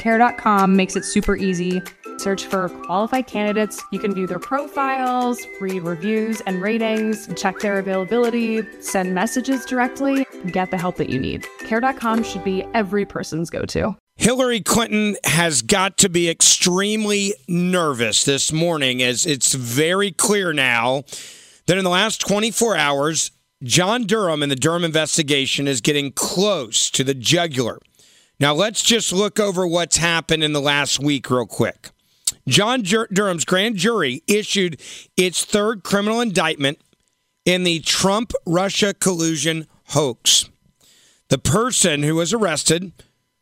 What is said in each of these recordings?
Care.com makes it super easy. Search for qualified candidates. You can view their profiles, read reviews and ratings, check their availability, send messages directly, get the help that you need. Care.com should be every person's go to. Hillary Clinton has got to be extremely nervous this morning as it's very clear now that in the last 24 hours, John Durham and the Durham investigation is getting close to the jugular. Now, let's just look over what's happened in the last week, real quick. John Durham's grand jury issued its third criminal indictment in the Trump Russia collusion hoax. The person who was arrested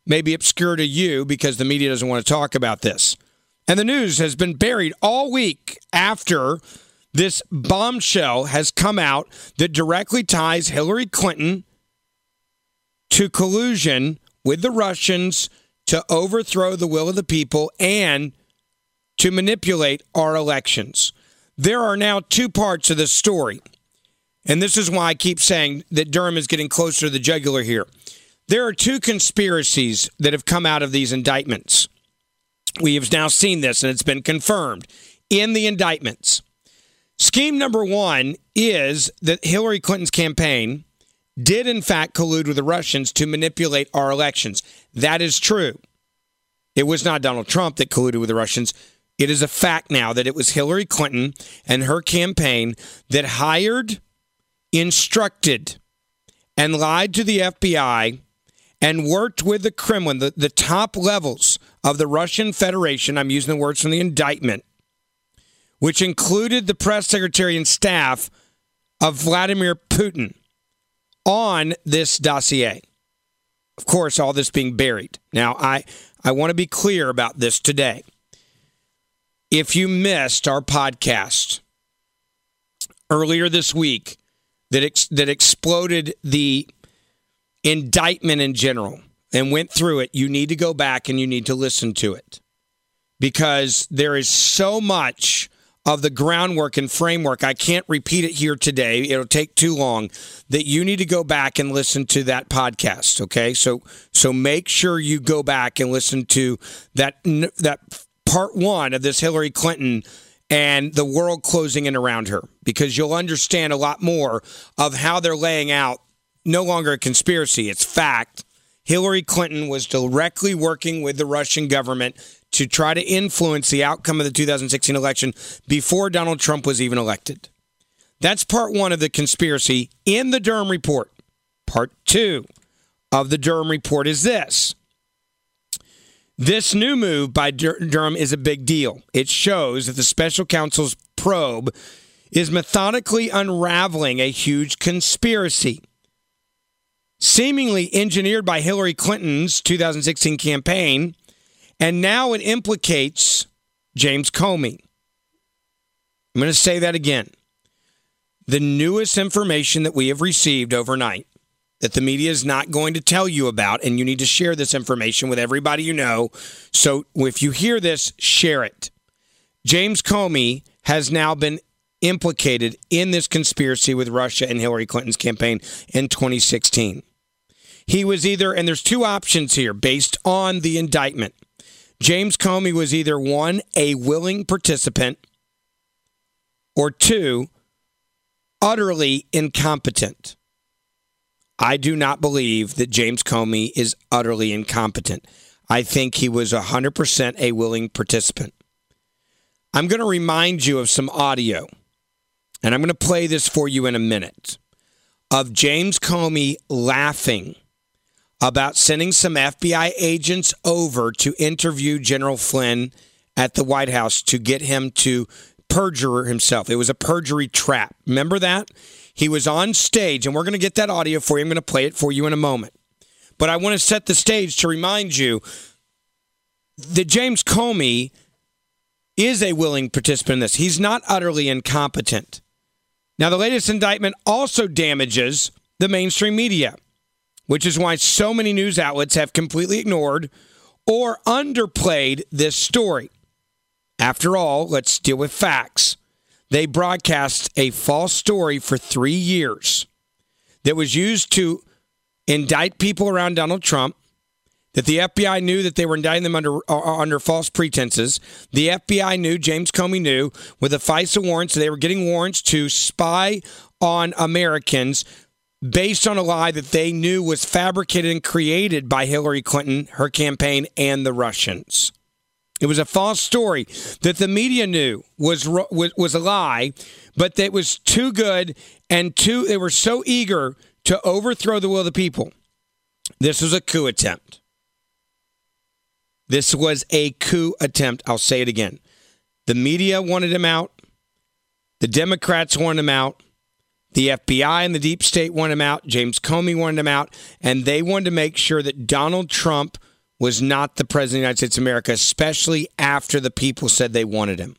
may be obscure to you because the media doesn't want to talk about this. And the news has been buried all week after this bombshell has come out that directly ties Hillary Clinton to collusion with the Russians to overthrow the will of the people and to manipulate our elections. There are now two parts of this story. And this is why I keep saying that Durham is getting closer to the jugular here. There are two conspiracies that have come out of these indictments. We have now seen this, and it's been confirmed in the indictments. Scheme number one is that Hillary Clinton's campaign did, in fact, collude with the Russians to manipulate our elections. That is true. It was not Donald Trump that colluded with the Russians. It is a fact now that it was Hillary Clinton and her campaign that hired, instructed, and lied to the FBI and worked with the Kremlin, the, the top levels of the Russian Federation. I'm using the words from the indictment, which included the press secretary and staff of Vladimir Putin on this dossier. Of course, all this being buried. Now, I, I want to be clear about this today. If you missed our podcast earlier this week that ex- that exploded the indictment in general and went through it, you need to go back and you need to listen to it because there is so much of the groundwork and framework. I can't repeat it here today. It'll take too long that you need to go back and listen to that podcast, okay? So so make sure you go back and listen to that that part 1 of this Hillary Clinton and the world closing in around her because you'll understand a lot more of how they're laying out no longer a conspiracy, it's fact. Hillary Clinton was directly working with the Russian government to try to influence the outcome of the 2016 election before Donald Trump was even elected. That's part one of the conspiracy in the Durham report. Part two of the Durham report is this. This new move by Durham is a big deal. It shows that the special counsel's probe is methodically unraveling a huge conspiracy seemingly engineered by Hillary Clinton's 2016 campaign, and now it implicates James Comey. I'm going to say that again. The newest information that we have received overnight that the media is not going to tell you about, and you need to share this information with everybody you know. So if you hear this, share it. James Comey has now been implicated in this conspiracy with Russia and Hillary Clinton's campaign in 2016. He was either, and there's two options here based on the indictment. James Comey was either one, a willing participant, or two, utterly incompetent. I do not believe that James Comey is utterly incompetent. I think he was 100% a willing participant. I'm going to remind you of some audio, and I'm going to play this for you in a minute, of James Comey laughing about sending some FBI agents over to interview General Flynn at the White House to get him to perjure himself. It was a perjury trap. Remember that? He was on stage, and we're going to get that audio for you. I'm going to play it for you in a moment. But I want to set the stage to remind you that James Comey is a willing participant in this. He's not utterly incompetent. Now, the latest indictment also damages the mainstream media, which is why so many news outlets have completely ignored or underplayed this story. After all, let's deal with facts. They broadcast a false story for three years that was used to indict people around Donald Trump. That the FBI knew that they were indicting them under uh, under false pretenses. The FBI knew, James Comey knew, with the FISA warrants, they were getting warrants to spy on Americans based on a lie that they knew was fabricated and created by Hillary Clinton, her campaign, and the Russians. It was a false story that the media knew was was, was a lie, but that was too good and too they were so eager to overthrow the will of the people. This was a coup attempt. This was a coup attempt. I'll say it again. The media wanted him out. The Democrats wanted him out. The FBI and the deep state wanted him out. James Comey wanted him out. And they wanted to make sure that Donald Trump was not the president of the United States of America, especially after the people said they wanted him.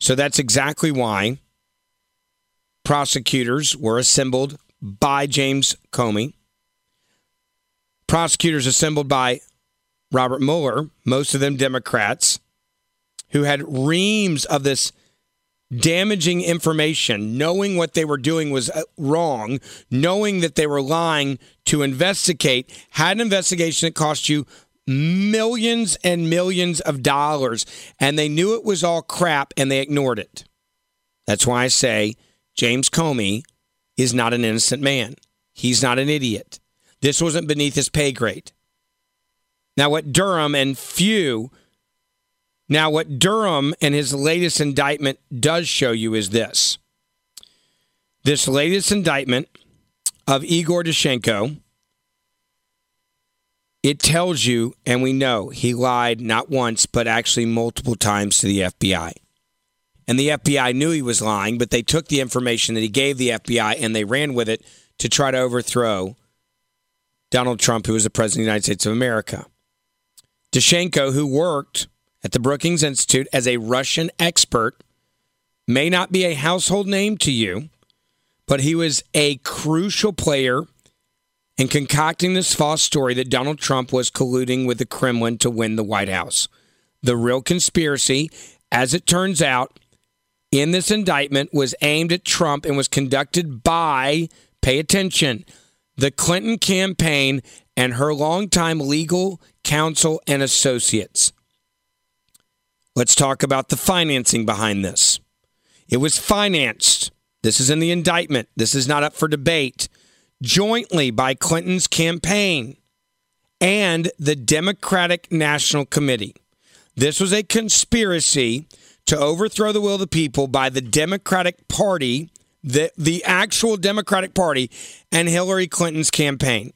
So that's exactly why prosecutors were assembled by James Comey, prosecutors assembled by Robert Mueller, most of them Democrats, who had reams of this damaging information, knowing what they were doing was uh, wrong, knowing that they were lying to investigate, had an investigation that cost you millions and millions of dollars, and they knew it was all crap and they ignored it. That's why I say James Comey is not an innocent man. He's not an idiot. This wasn't beneath his pay grade. Now, what Durham and few now, what Durham and his latest indictment does show you is this this latest indictment of Igor Danchenko. It tells you, and we know he lied not once, but actually multiple times to the FBI. And the FBI knew he was lying, but they took the information that he gave the FBI and they ran with it to try to overthrow Donald Trump, who was the president of the United States of America. Danchenko, who worked at the Brookings Institute as a Russian expert may not be a household name to you, but he was a crucial player in concocting this false story that Donald Trump was colluding with the Kremlin to win the White House. The real conspiracy, as it turns out, in this indictment was aimed at Trump and was conducted by, pay attention, the Clinton campaign and her longtime legal counsel and associates. Let's talk about the financing behind this. It was financed. This is in the indictment. This is not up for debate. Jointly by Clinton's campaign and the Democratic National Committee. This was a conspiracy to overthrow the will of the people by the Democratic Party, the, the actual Democratic Party, and Hillary Clinton's campaign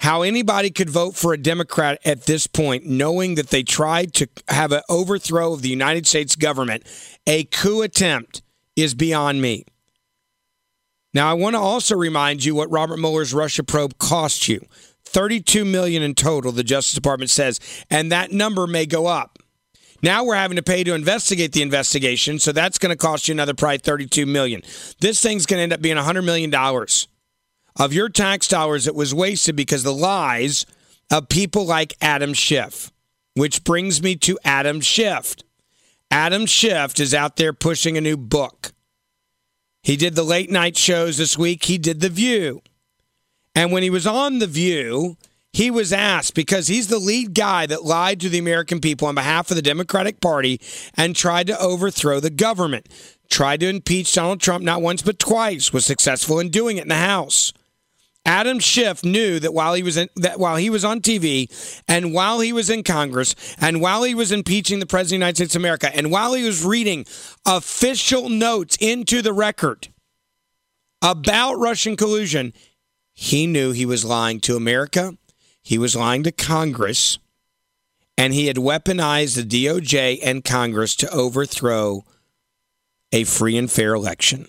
how anybody could vote for a Democrat at this point, knowing that they tried to have an overthrow of the United States government, a coup attempt, is beyond me. Now, I want to also remind you what Robert Mueller's Russia probe cost you. 32 million in total, the Justice Department says, and that number may go up. Now we're having to pay to investigate the investigation, so that's going to cost you another probably 32 million. This thing's going to end up being 100 million dollars of your tax dollars that was wasted because the lies of people like Adam Schiff. Which brings me to Adam Schiff. Adam Schiff is out there pushing a new book. He did the late night shows this week. He did The View. And when he was on The View, he was asked because he's the lead guy that lied to the American people on behalf of the Democratic Party and tried to overthrow the government. Tried to impeach Donald Trump not once but twice, was successful in doing it in the House. Adam Schiff knew that while he was in, that while he was on TV and while he was in Congress and while he was impeaching the president of the United States of America and while he was reading official notes into the record about Russian collusion, he knew he was lying to America, he was lying to Congress, and he had weaponized the DOJ and Congress to overthrow a free and fair election.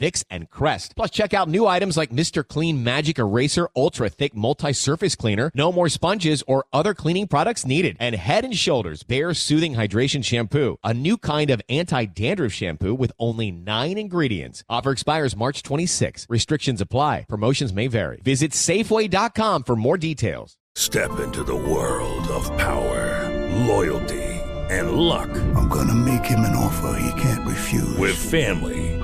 Vicks, and Crest. Plus, check out new items like Mr. Clean Magic Eraser Ultra Thick Multi-Surface Cleaner. No more sponges or other cleaning products needed. And Head and Shoulders Bare Soothing Hydration Shampoo, a new kind of anti-dandruff shampoo with only nine ingredients. Offer expires March 26. Restrictions apply. Promotions may vary. Visit Safeway.com for more details. Step into the world of power, loyalty, and luck. I'm gonna make him an offer he can't refuse. With family,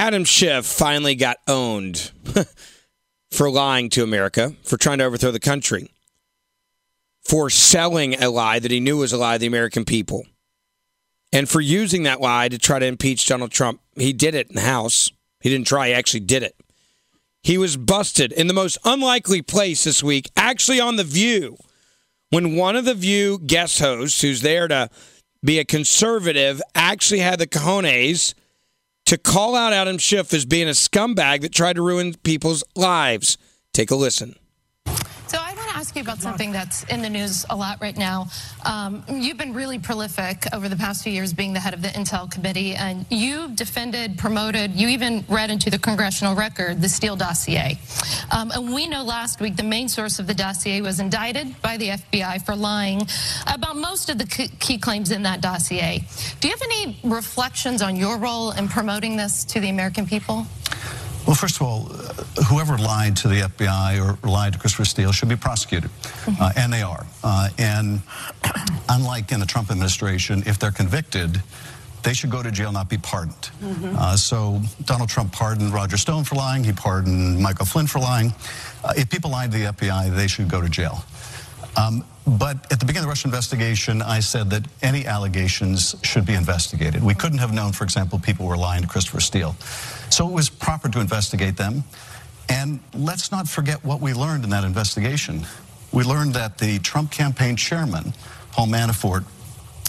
Adam Schiff finally got owned for lying to America, for trying to overthrow the country for selling a lie that he knew was a lie to the American people, and for using that lie to try to impeach Donald Trump. He did it in the House. He didn't try, he actually did it. He was busted in the most unlikely place this week, actually on The View, when one of The View guest hosts, who's there to be a conservative, actually had the cojones to call out Adam Schiff as being a scumbag that tried to ruin people's lives. Take a listen. Ask you about something that's in the news a lot right now. Um, you've been really prolific over the past few years being the head of the Intel Committee, and you defended, promoted, you even read into the congressional record the Steele dossier. Um, and we know last week the main source of the dossier was indicted by the FBI for lying about most of the key claims in that dossier. Do you have any reflections on your role in promoting this to the American people? Well, first of all, uh, whoever lied to the FBI or lied to Christopher Steele should be prosecuted, Mm-hmm. uh, and they are. Uh, and unlike in the Trump administration, if they're convicted, they should go to jail, not be pardoned. Mm-hmm. Uh, so Donald Trump pardoned Roger Stone for lying. He pardoned Michael Flynn for lying. Uh, if people lied to the FBI, they should go to jail. Um, but at the beginning of the Russia investigation, I said that any allegations should be investigated. We couldn't have known, for example, people were lying to Christopher Steele. So it was proper to investigate them. And let's not forget what we learned in that investigation. We learned that the Trump campaign chairman, Paul Manafort,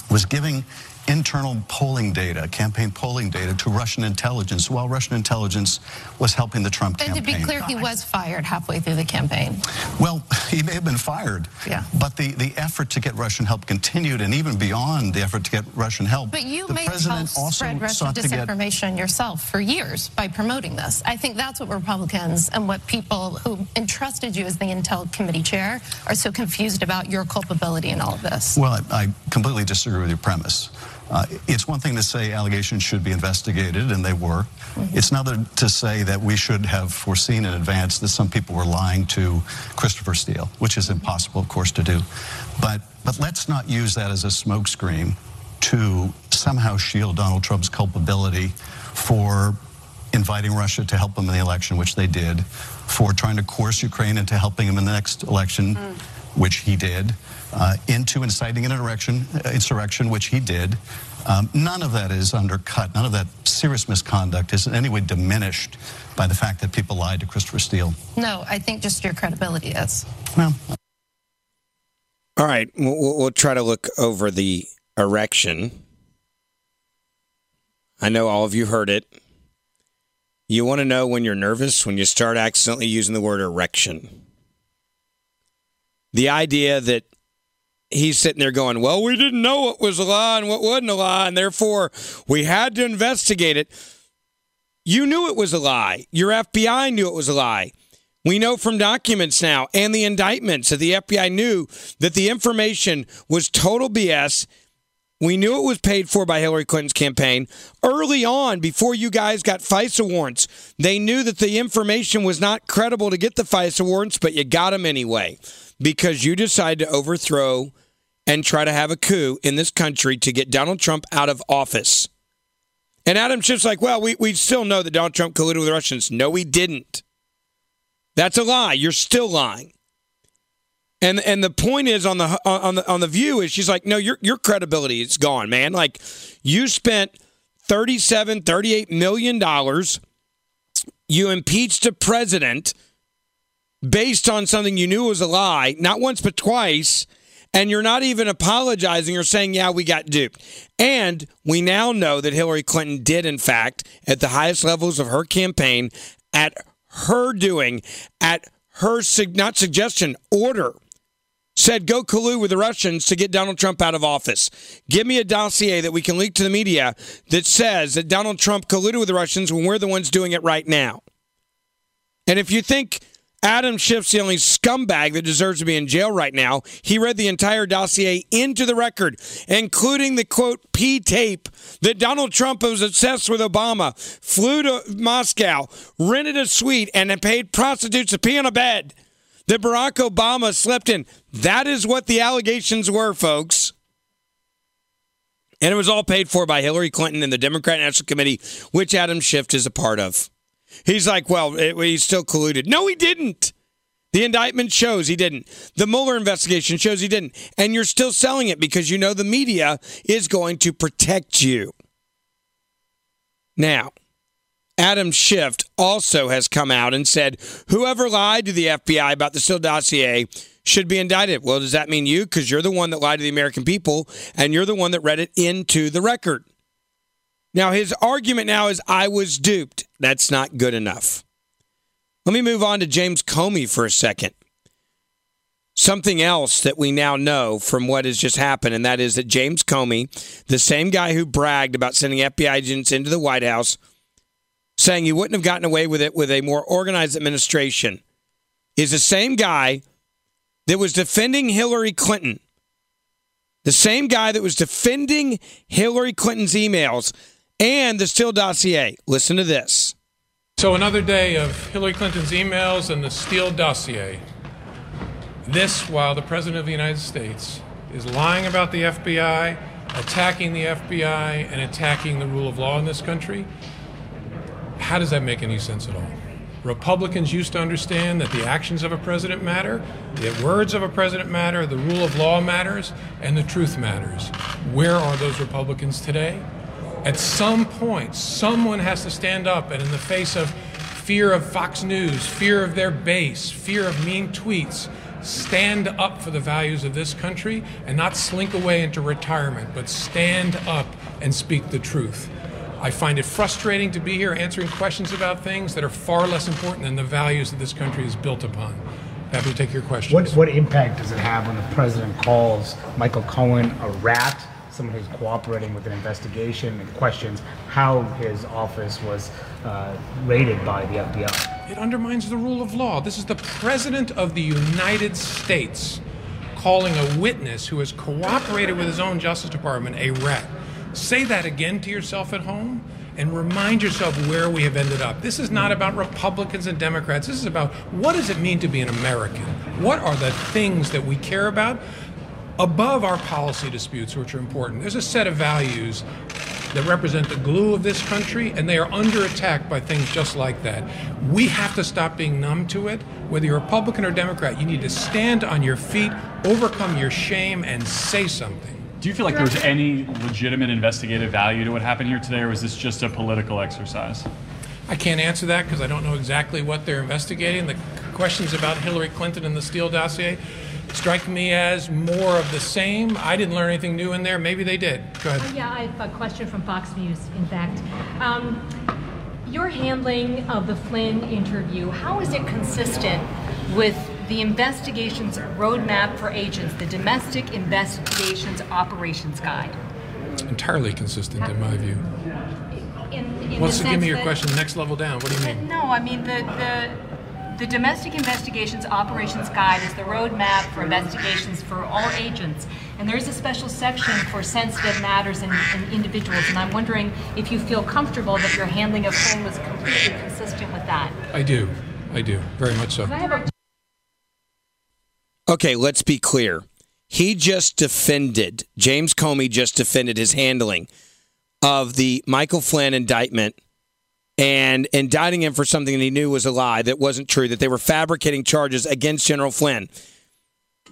was giving internal polling data, campaign polling data to Russian intelligence while Russian intelligence was helping the Trump campaign. And to be clear, he was fired halfway through the campaign. Well, he may have been fired, Yeah. but the, the effort to get Russian help continued, and even beyond the effort to get Russian help, But you the may president also spread Russian to get disinformation yourself for years by promoting this. I think that's what Republicans and what people who entrusted you as the Intel Committee chair are so confused about your culpability in all of this. Well, I, I completely disagree with your premise. Uh, it's one thing to say allegations should be investigated, and they were. It's another to say that we should have foreseen in advance that some people were lying to Christopher Steele, which is impossible, of course, to do. But but let's not use that as a smokescreen to somehow shield Donald Trump's culpability for inviting Russia to help him in the election, which they did, for trying to coerce Ukraine into helping him in the next election. Which he did, uh, into inciting an insurrection, uh, insurrection, which he did. Um, none of that is undercut. None of that serious misconduct is in any way diminished by the fact that people lied to Christopher Steele. No, I think just your credibility is. Well, all right, we'll, we'll try to look over the erection. I know all of you heard it. You want to know when you're nervous when you start accidentally using the word erection. The idea that he's sitting there going, Well, we didn't know what was a lie and what wasn't a lie, and therefore we had to investigate it. You knew it was a lie. Your FBI knew it was a lie. We know from documents now and the indictments that the FBI knew that the information was total BS. We knew it was paid for by Hillary Clinton's campaign. Early on, before you guys got FISA warrants, they knew that the information was not credible to get the FISA warrants, but you got them anyway because you decided to overthrow and try to have a coup in this country to get Donald Trump out of office. And Adam Schiff's like, well, we, we still know that Donald Trump colluded with the Russians. No, he didn't. That's a lie. You're still lying. And and the point is on the on the on the view is she's like, no, your your credibility is gone, man. Like you spent 37, 38 million dollars. You impeached a president based on something you knew was a lie, not once but twice, and you're not even apologizing or saying, yeah, we got duped. And we now know that Hillary Clinton did, in fact, at the highest levels of her campaign, at her doing, at her not suggestion, order, said go collude with the Russians to get Donald Trump out of office. Give me a dossier that we can leak to the media that says that Donald Trump colluded with the Russians when we're the ones doing it right now. And if you think Adam Schiff's the only scumbag that deserves to be in jail right now. He read the entire dossier into the record, including the quote P tape that Donald Trump was obsessed with Obama, flew to Moscow, rented a suite, and then paid prostitutes to pee on a bed that Barack Obama slept in. That is what the allegations were, folks. And it was all paid for by Hillary Clinton and the Democrat National Committee, which Adam Schiff is a part of. He's like, well, it, he's still colluded. No, he didn't. The indictment shows he didn't. The Mueller investigation shows he didn't. And you're still selling it because you know the media is going to protect you. Now, Adam Schiff also has come out and said whoever lied to the FBI about the Steele dossier should be indicted. Well, does that mean you? Because you're the one that lied to the American people and you're the one that read it into the record. Now, his argument now is I was duped. That's not good enough. Let me move on to James Comey for a second. Something else that we now know from what has just happened, and that is that James Comey, the same guy who bragged about sending FBI agents into the White House, saying he wouldn't have gotten away with it with a more organized administration, is the same guy that was defending Hillary Clinton. The same guy that was defending Hillary Clinton's emails and the Steele dossier. Listen to this. So, another day of Hillary Clinton's emails and the Steele dossier. This while the President of the United States is lying about the FBI, attacking the FBI, and attacking the rule of law in this country. How does that make any sense at all? Republicans used to understand that the actions of a president matter, the words of a president matter, the rule of law matters, and the truth matters. Where are those Republicans today? At some point, someone has to stand up and, in the face of fear of Fox News, fear of their base, fear of mean tweets, stand up for the values of this country and not slink away into retirement, but stand up and speak the truth. I find it frustrating to be here answering questions about things that are far less important than the values that this country is built upon. Happy to take your questions. What, what impact does it have when the president calls Michael Cohen a rat someone who's cooperating with an investigation and questions how his office was uh, raided by the FBI. It undermines the rule of law. This is the President of the United States calling a witness who has cooperated with his own Justice Department a rat. Say that again to yourself at home and remind yourself where we have ended up. This is not about Republicans and Democrats. This is about what does it mean to be an American? What are the things that we care about? Above our policy disputes, which are important. There's a set of values that represent the glue of this country, and they are under attack by things just like that. We have to stop being numb to it. Whether you're Republican or Democrat, you need to stand on your feet, overcome your shame, and say something. Do you feel like there was any legitimate investigative value to what happened here today, or was this just a political exercise? I can't answer that because I don't know exactly what they're investigating. The questions about Hillary Clinton and the Steele dossier strike me as more of the same. I didn't learn anything new in there. Maybe they did. Go ahead. Uh, yeah, I have a question from Fox News, in fact. Um, your handling of the Flynn interview, how is it consistent with the investigation's roadmap for agents, the Domestic Investigations Operations Guide? Entirely consistent, in my view. In, in What's the, give me your question next level down? What do you mean? No, I mean the the the Domestic Investigations Operations Guide is the roadmap for investigations for all agents, and there's a special section for sensitive matters and, and individuals. And I'm wondering if you feel comfortable that your handling of Flynn was completely consistent with that. I do. I do. Very much so. Can I have a Okay, let's be clear. He just defended, James Comey just defended his handling of the Michael Flynn indictment and indicting him for something that he knew was a lie, that wasn't true, that they were fabricating charges against General Flynn.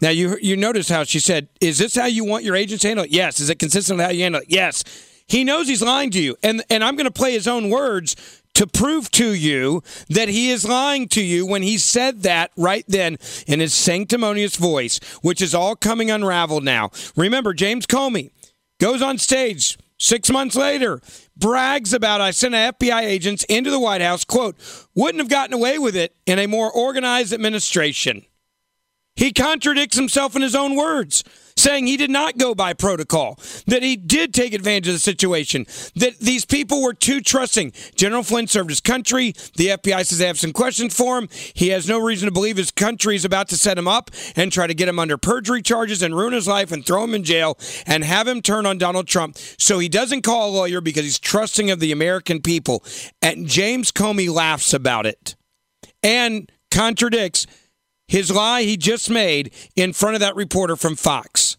Now, you you notice how she said, Is this how you want your agents to handle it? Yes. Is it consistent with how you handle it? Yes. He knows he's lying to you. And, and I'm going to play his own words to prove to you that he is lying to you when he said that right then in his sanctimonious voice, which is all coming unraveled now. Remember, James Comey goes on stage six months later, brags about I sent FBI agents into the White House, quote, wouldn't have gotten away with it in a more organized administration. He contradicts himself in his own words, saying he did not go by protocol, that he did take advantage of the situation, that these people were too trusting. General Flynn served his country. The FBI says they have some questions for him. He has no reason to believe his country is about to set him up and try to get him under perjury charges and ruin his life and throw him in jail and have him turn on Donald Trump. So he doesn't call a lawyer because he's trusting of the American people. And James Comey laughs about it and contradicts his lie he just made in front of that reporter from Fox.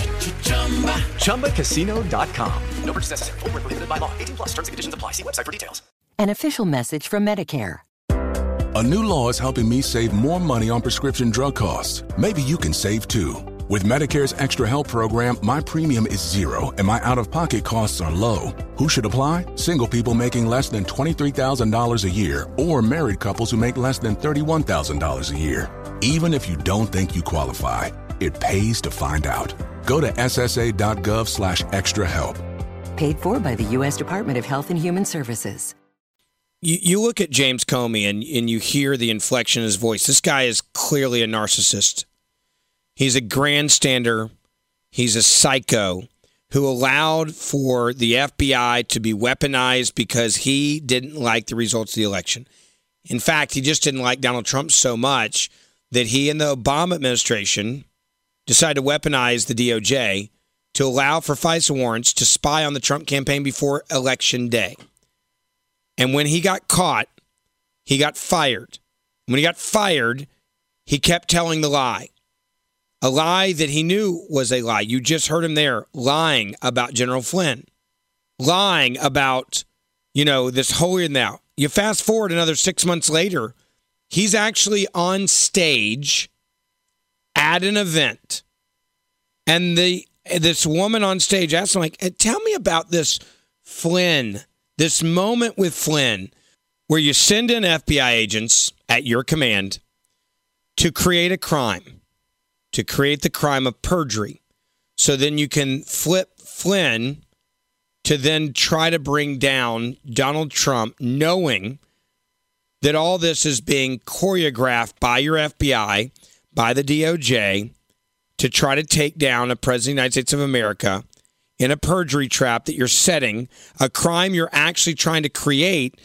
ChumbaCasino.com. No purchase necessary. Void where prohibited by law. 18 plus terms and conditions apply. See website for details. An official message from Medicare. A new law is helping me save more money on prescription drug costs. Maybe you can save too. With Medicare's Extra Help program, my premium is zero and my out of pocket costs are low. Who should apply? Single people making less than $23,000 a year or married couples who make less than $31,000 a year. Even if you don't think you qualify, it pays to find out. Go to ssa.gov slash extra help. Paid for by the U.S. Department of Health and Human Services. You, you look at James Comey and, and you hear the inflection in his voice. This guy is clearly a narcissist. He's a grandstander. He's a psycho who allowed for the FBI to be weaponized because he didn't like the results of the election. In fact, he just didn't like Donald Trump so much that he and the Obama administration decided to weaponize the DOJ to allow for FISA warrants to spy on the Trump campaign before election day. And when he got caught, he got fired. When he got fired, he kept telling the lie. A lie that he knew was a lie. You just heard him there lying about General Flynn, lying about, you know, this holier than thou. You fast forward another six months later, he's actually on stage at an event. And the this woman on stage asked him, like, "Eh, tell me about this Flynn, this moment with Flynn where you send in FBI agents at your command to create a crime, to create the crime of perjury. So then you can flip Flynn to then try to bring down Donald Trump, knowing that all this is being choreographed by your FBI, by the DOJ, to try to take down a president of the United States of America in a perjury trap that you're setting, a crime you're actually trying to create,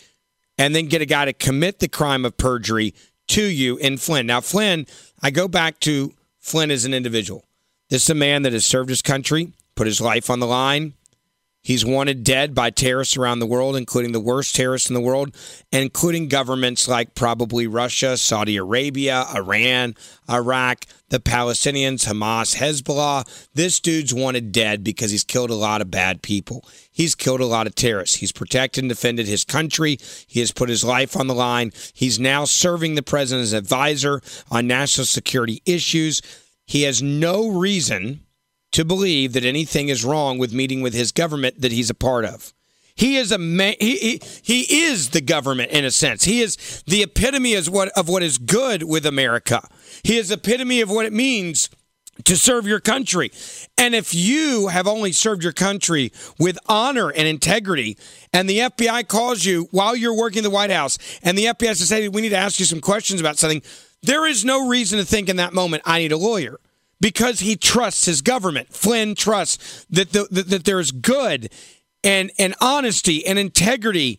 and then get a guy to commit the crime of perjury to you in Flynn. Now, Flynn, I go back to Flynn as an individual. This is a man that has served his country, put his life on the line. He's wanted dead by terrorists around the world, including the worst terrorists in the world, including governments like probably Russia, Saudi Arabia, Iran, Iraq, the Palestinians, Hamas, Hezbollah. This dude's wanted dead because he's killed a lot of bad people. He's killed a lot of terrorists. He's protected and defended his country. He has put his life on the line. He's now serving the president's advisor on national security issues. He has no reason to believe that anything is wrong with meeting with his government that he's a part of. He is a man, he, he, he is the government in a sense. He is the epitome of what of what is good with America. He is epitome of what it means to serve your country. And if you have only served your country with honor and integrity, and the FBI calls you while you're working in the White House, and the FBI says, "Hey, we need to ask you some questions about something," there is no reason to think in that moment, "I need a lawyer." Because he trusts his government. Flynn trusts that the, that, that there's good and and honesty and integrity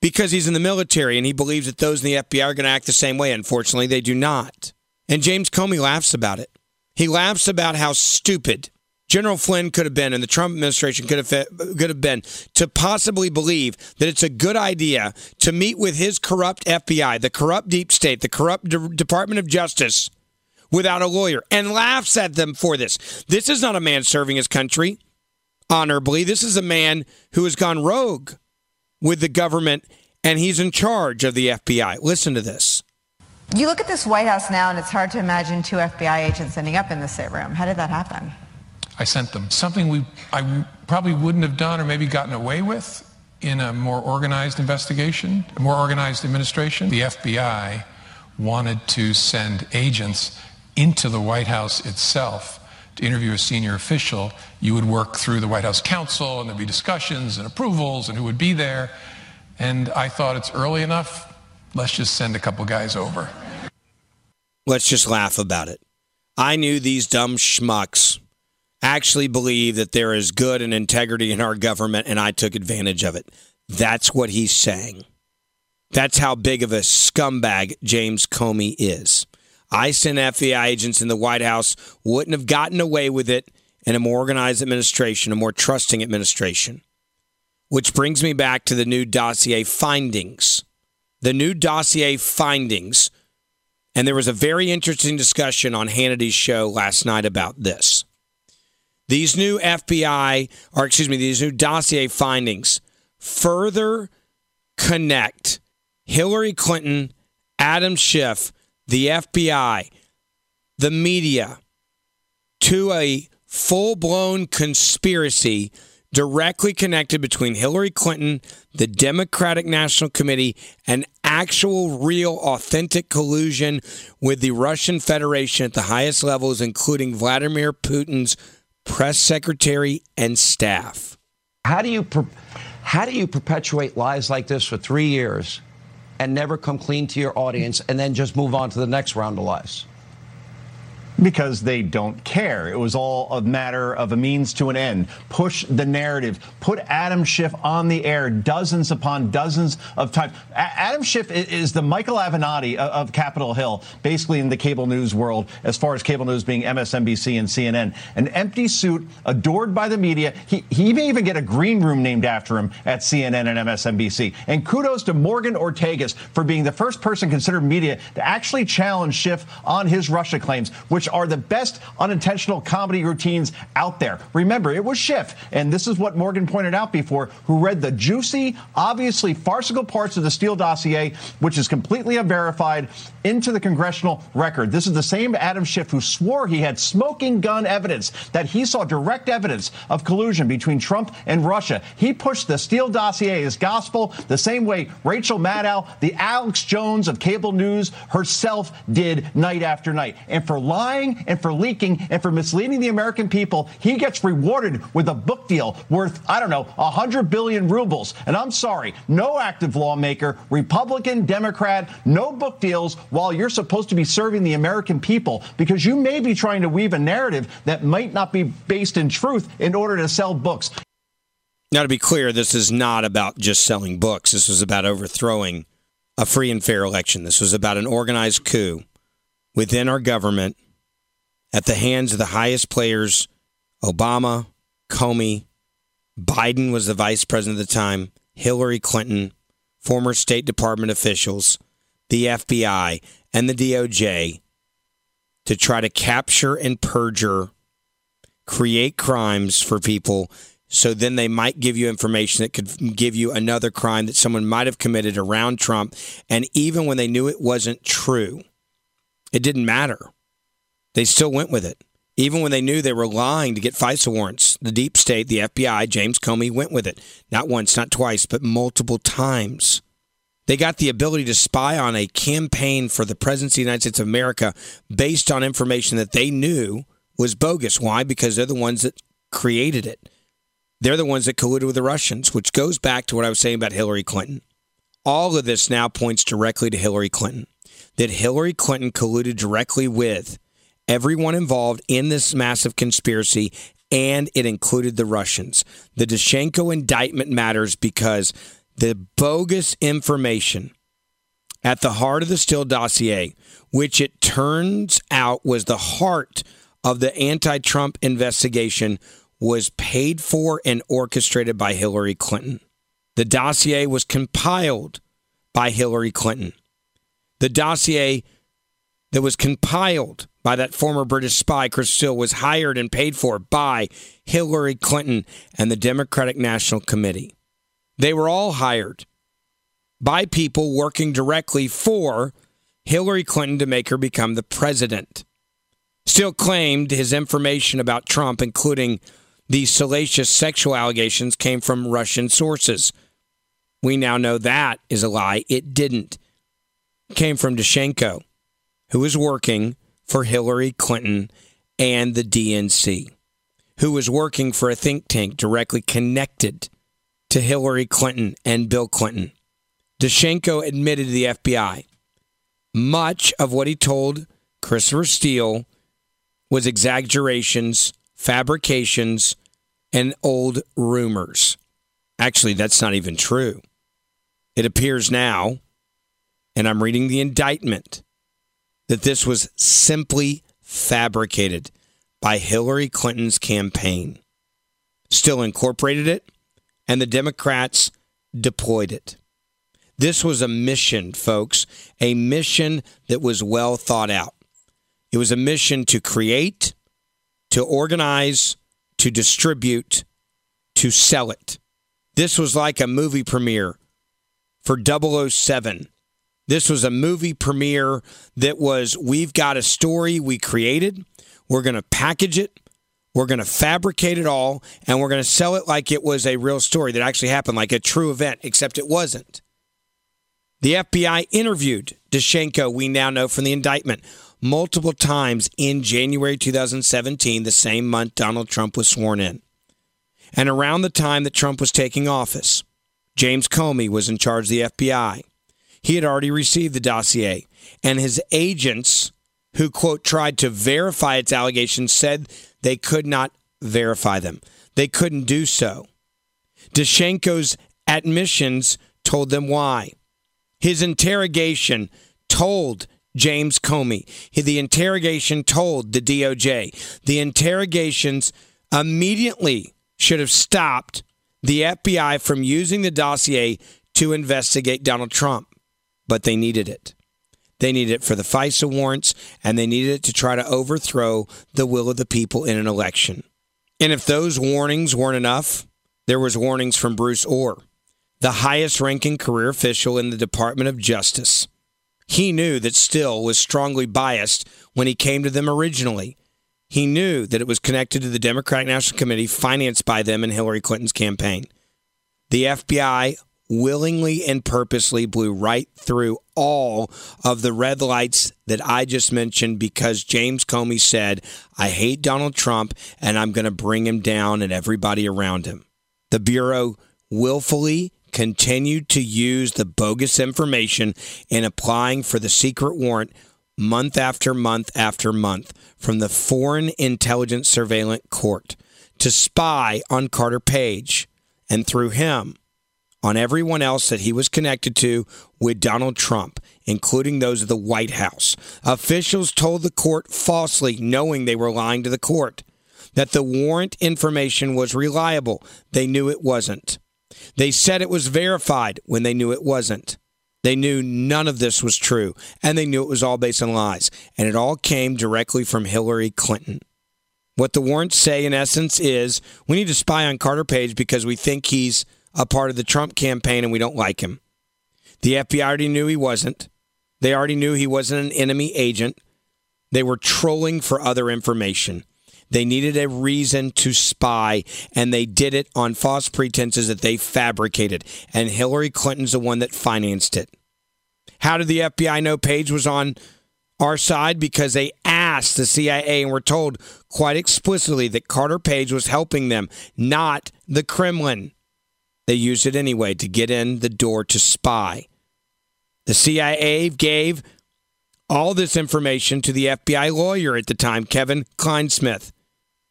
because he's in the military and he believes that those in the FBI are going to act the same way. Unfortunately, they do not. And James Comey laughs about it. He laughs about how stupid General Flynn could have been and the Trump administration could have could have been to possibly believe that it's a good idea to meet with his corrupt FBI, the corrupt deep state, the corrupt D- Department of Justice without a lawyer and laughs at them for this. This is not a man serving his country honorably. This is a man who has gone rogue with the government and he's in charge of the FBI. Listen to this. You look at this White House now and it's hard to imagine two FBI agents ending up in the same room. How did that happen? I sent them something we I probably wouldn't have done or maybe gotten away with in a more organized investigation, a more organized administration. The FBI wanted to send agents into the White House itself to interview a senior official, you would work through the White House counsel and there'd be discussions and approvals and who would be there. And I thought it's early enough. Let's just send a couple guys over. Let's just laugh about it. I knew these dumb schmucks actually believe that there is good and integrity in our government, and I took advantage of it. That's what he's saying. That's how big of a scumbag James Comey is. I sent FBI agents in the White House wouldn't have gotten away with it in a more organized administration, a more trusting administration. Which brings me back to the new dossier findings. The new dossier findings. And there was a very interesting discussion on Hannity's show last night about this. These new FBI, or excuse me, these new dossier findings further connect Hillary Clinton, Adam Schiff, the FBI, the media to a full blown conspiracy directly connected between Hillary Clinton, the Democratic National Committee, and actual, real, authentic collusion with the Russian Federation at the highest levels, including Vladimir Putin's press secretary and staff. How do you per- how do you perpetuate lies like this for three years and never come clean to your audience and then just move on to the next round of lies? Because they don't care. It was all a matter of a means to an end. Push the narrative. Put Adam Schiff on the air dozens upon dozens of times. A- Adam Schiff is the Michael Avenatti of Capitol Hill, basically in the cable news world, as far as cable news being MSNBC and CNN. An empty suit, adored by the media. He, he may even get a green room named after him at CNN and MSNBC. And kudos to Morgan Ortagus for being the first person considered media to actually challenge Schiff on his Russia claims, which are the best unintentional comedy routines out there. Remember, it was Schiff, and this is what Morgan pointed out before, who read the juicy, obviously farcical parts of the Steele dossier, which is completely unverified, into the congressional record. This is the same Adam Schiff who swore he had smoking gun evidence, that he saw direct evidence of collusion between Trump and Russia. He pushed the Steele dossier as gospel the same way Rachel Maddow, the Alex Jones of cable news herself did night after night. And for lying and for leaking and for misleading the American people, he gets rewarded with a book deal worth, I don't know, 100 billion rubles. And I'm sorry, no active lawmaker, Republican, Democrat, no book deals while you're supposed to be serving the American people because you may be trying to weave a narrative that might not be based in truth in order to sell books. Now, to be clear, this is not about just selling books. This was about overthrowing a free and fair election. This was about an organized coup within our government at the hands of the highest players Obama, Comey, Biden was the vice president at the time, Hillary Clinton, former State Department officials, the FBI, and the DOJ to try to capture and perjure, create crimes for people so then they might give you information that could give you another crime that someone might have committed around Trump. And even when they knew it wasn't true, it didn't matter. They still went with it. Even when they knew they were lying to get FISA warrants, the deep state, the FBI, James Comey went with it. Not once, not twice, but multiple times. They got the ability to spy on a campaign for the presidency of the United States of America based on information that they knew was bogus. Why? Because they're the ones that created it. They're the ones that colluded with the Russians, which goes back to what I was saying about Hillary Clinton. All of this now points directly to Hillary Clinton. That Hillary Clinton colluded directly with everyone involved in this massive conspiracy, and it included the Russians. The Danchenko indictment matters because the bogus information at the heart of the Steele dossier, which it turns out was the heart of the anti Trump investigation, was paid for and orchestrated by Hillary Clinton. The dossier was compiled by Hillary Clinton. The dossier that was compiled by that former British spy, Chris Steele, was hired and paid for by Hillary Clinton and the Democratic National Committee. They were all hired by people working directly for Hillary Clinton to make her become the president. Steele claimed his information about Trump, including the salacious sexual allegations came from Russian sources. We now know that is a lie. It didn't. It came from Danchenko, who was working for Hillary Clinton and the DNC, who was working for a think tank directly connected to Hillary Clinton and Bill Clinton. Danchenko admitted to the FBI much of what he told Christopher Steele was exaggerations, fabrications, and old rumors. Actually, that's not even true. It appears now, and I'm reading the indictment, that this was simply fabricated by Hillary Clinton's campaign. still incorporated it, and the Democrats deployed it. This was a mission, folks, a mission that was well thought out. It was a mission to create, to organize, to distribute, to sell it. This was like a movie premiere for 007. This was a movie premiere that was we've got a story we created, we're going to package it, we're going to fabricate it all, and we're going to sell it like it was a real story that actually happened, like a true event, except it wasn't. The FBI interviewed Danchenko, we now know from the indictment, multiple times in January 2017, the same month Donald Trump was sworn in. And around the time that Trump was taking office, James Comey was in charge of the FBI. He had already received the dossier, and his agents, who, quote, tried to verify its allegations, said they could not verify them. They couldn't do so. Danchenko's admissions told them why. His interrogation told James Comey. The interrogation told the DOJ. The interrogations immediately should have stopped the FBI from using the dossier to investigate Donald Trump, but they needed it. They needed it for the FISA warrants, and they needed it to try to overthrow the will of the people in an election. And if those warnings weren't enough, there was warnings from Bruce Ohr, the highest ranking career official in the Department of Justice. He knew that Steele was strongly biased when he came to them originally. He knew that it was connected to the Democratic National Committee financed by them in Hillary Clinton's campaign. The FBI willingly and purposely blew right through all of the red lights that I just mentioned because James Comey said, I hate Donald Trump and I'm going to bring him down and everybody around him. The Bureau willfully continued to use the bogus information in applying for the secret warrant month after month after month from the Foreign Intelligence Surveillance Court to spy on Carter Page and through him on everyone else that he was connected to with Donald Trump, including those of the White House. Officials told the court falsely, knowing they were lying to the court, that the warrant information was reliable. They knew it wasn't. They said it was verified when they knew it wasn't. They knew none of this was true, and they knew it was all based on lies. And it all came directly from Hillary Clinton. What the warrants say, in essence, is we need to spy on Carter Page because we think he's a part of the Trump campaign and we don't like him. The FBI already knew he wasn't. They already knew he wasn't an enemy agent. They were trolling for other information. They needed a reason to spy, and they did it on false pretenses that they fabricated. And Hillary Clinton's the one that financed it. How did the FBI know Page was on our side? Because they asked the CIA and were told quite explicitly that Carter Page was helping them, not the Kremlin. They used it anyway to get in the door to spy. The CIA gave all this information to the FBI lawyer at the time, Kevin Clinesmith.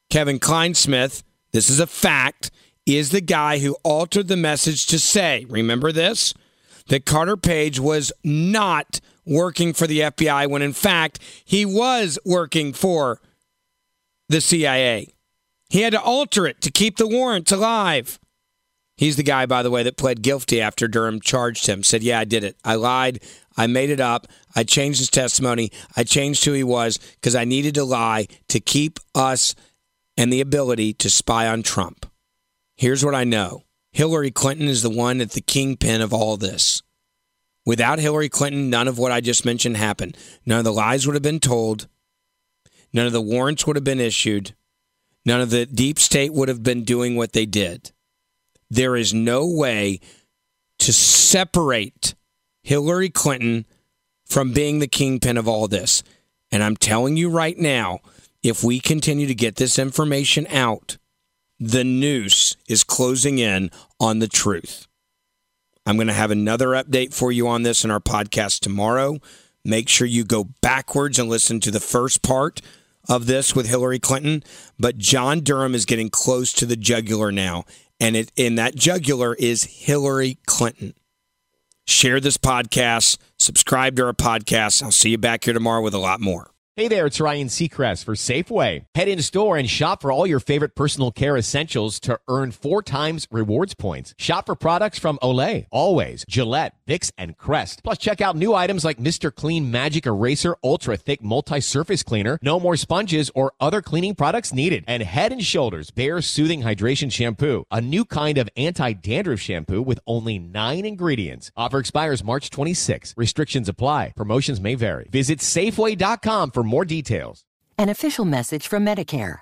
Kevin Clinesmith, this is a fact, is the guy who altered the message to say, remember this? That Carter Page was not working for the FBI when in fact he was working for the CIA. He had to alter it to keep the warrants alive. He's the guy, by the way, that pled guilty after Durham charged him. Said, Yeah, I did it. I lied. I made it up. I changed his testimony. I changed who he was because I needed to lie to keep us and the ability to spy on Trump. Here's what I know Hillary Clinton is the one at the kingpin of all this. Without Hillary Clinton, none of what I just mentioned happened. None of the lies would have been told. None of the warrants would have been issued. None of the deep state would have been doing what they did. There is no way to separate Hillary Clinton from being the kingpin of all this. And I'm telling you right now, if we continue to get this information out, the noose is closing in on the truth. I'm going to have another update for you on this in our podcast tomorrow. Make sure you go backwards and listen to the first part of this with Hillary Clinton. But John Durham is getting close to the jugular now. And it in that jugular is Hillary Clinton. Share this podcast, subscribe to our podcast. I'll see you back here tomorrow with a lot more. Hey there, it's Ryan Seacrest for Safeway. Head in store and shop for all your favorite personal care essentials to earn four times rewards points. Shop for products from Olay, Always, Gillette, Vicks, and Crest. Plus, check out new items like Mr. Clean Magic Eraser Ultra Thick Multi-Surface Cleaner. No more sponges or other cleaning products needed. And Head and Shoulders Bare Soothing Hydration Shampoo, a new kind of anti-dandruff shampoo with only nine ingredients. Offer expires March 26. Restrictions apply. Promotions may vary. Visit Safeway.com for more details. An official message from Medicare.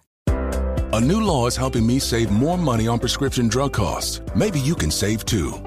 A new law is helping me save more money on prescription drug costs. Maybe you can save too.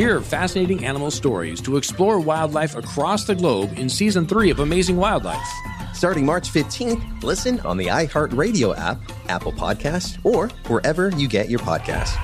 Hear fascinating animal stories to explore wildlife across the globe in season three of Amazing Wildlife. Starting March 15th, listen on the iHeartRadio app, Apple Podcasts, or wherever you get your podcasts.